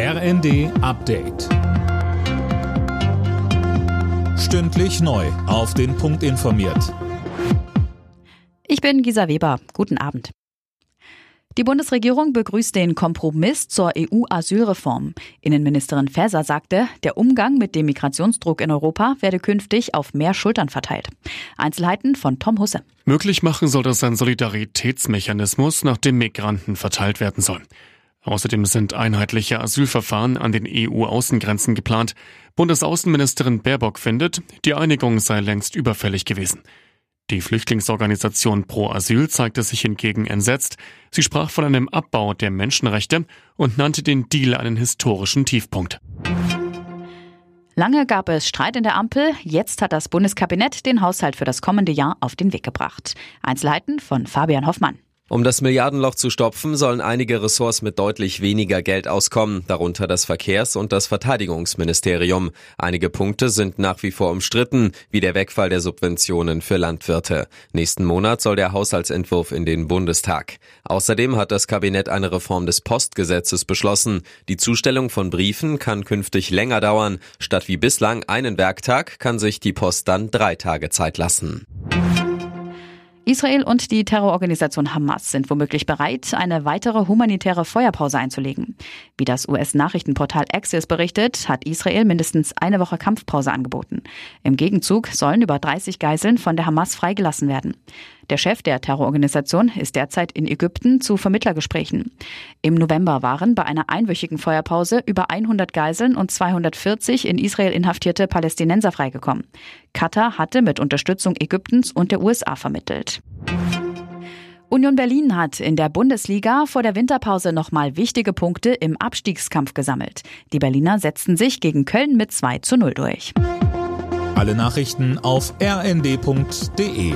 RND Update. Stündlich neu. Auf den Punkt informiert. Ich bin Gisa Weber. Guten Abend. Die Bundesregierung begrüßt den Kompromiss zur EU-Asylreform. Innenministerin Faeser sagte, der Umgang mit dem Migrationsdruck in Europa werde künftig auf mehr Schultern verteilt. Einzelheiten von Tom Husse. Möglich machen soll das ein Solidaritätsmechanismus, nach dem Migranten verteilt werden soll. Außerdem sind einheitliche Asylverfahren an den EU-Außengrenzen geplant. Bundesaußenministerin Baerbock findet, die Einigung sei längst überfällig gewesen. Die Flüchtlingsorganisation Pro Asyl zeigte sich hingegen entsetzt. Sie sprach von einem Abbau der Menschenrechte und nannte den Deal einen historischen Tiefpunkt. Lange gab es Streit in der Ampel. Jetzt hat das Bundeskabinett den Haushalt für das kommende Jahr auf den Weg gebracht. Einzelheiten von Fabian Hoffmann. Um das Milliardenloch zu stopfen, sollen einige Ressorts mit deutlich weniger Geld auskommen, darunter das Verkehrs- und das Verteidigungsministerium. Einige Punkte sind nach wie vor umstritten, wie der Wegfall der Subventionen für Landwirte. Nächsten Monat soll der Haushaltsentwurf in den Bundestag. Außerdem hat das Kabinett eine Reform des Postgesetzes beschlossen. Die Zustellung von Briefen kann künftig länger dauern. Statt wie bislang einen Werktag kann sich die Post dann drei Tage Zeit lassen. Israel und die Terrororganisation Hamas sind womöglich bereit, eine weitere humanitäre Feuerpause einzulegen. Wie das US-Nachrichtenportal Axios berichtet, hat Israel mindestens eine Woche Kampfpause angeboten. Im Gegenzug sollen über 30 Geiseln von der Hamas freigelassen werden. Der Chef der Terrororganisation ist derzeit in Ägypten zu Vermittlergesprächen. Im November waren bei einer einwöchigen Feuerpause über 100 Geiseln und 240 in Israel inhaftierte Palästinenser freigekommen. Katar hatte mit Unterstützung Ägyptens und der USA vermittelt. Union Berlin hat in der Bundesliga vor der Winterpause nochmal wichtige Punkte im Abstiegskampf gesammelt. Die Berliner setzten sich gegen Köln mit 2 zu 0 durch. Alle Nachrichten auf rnd.de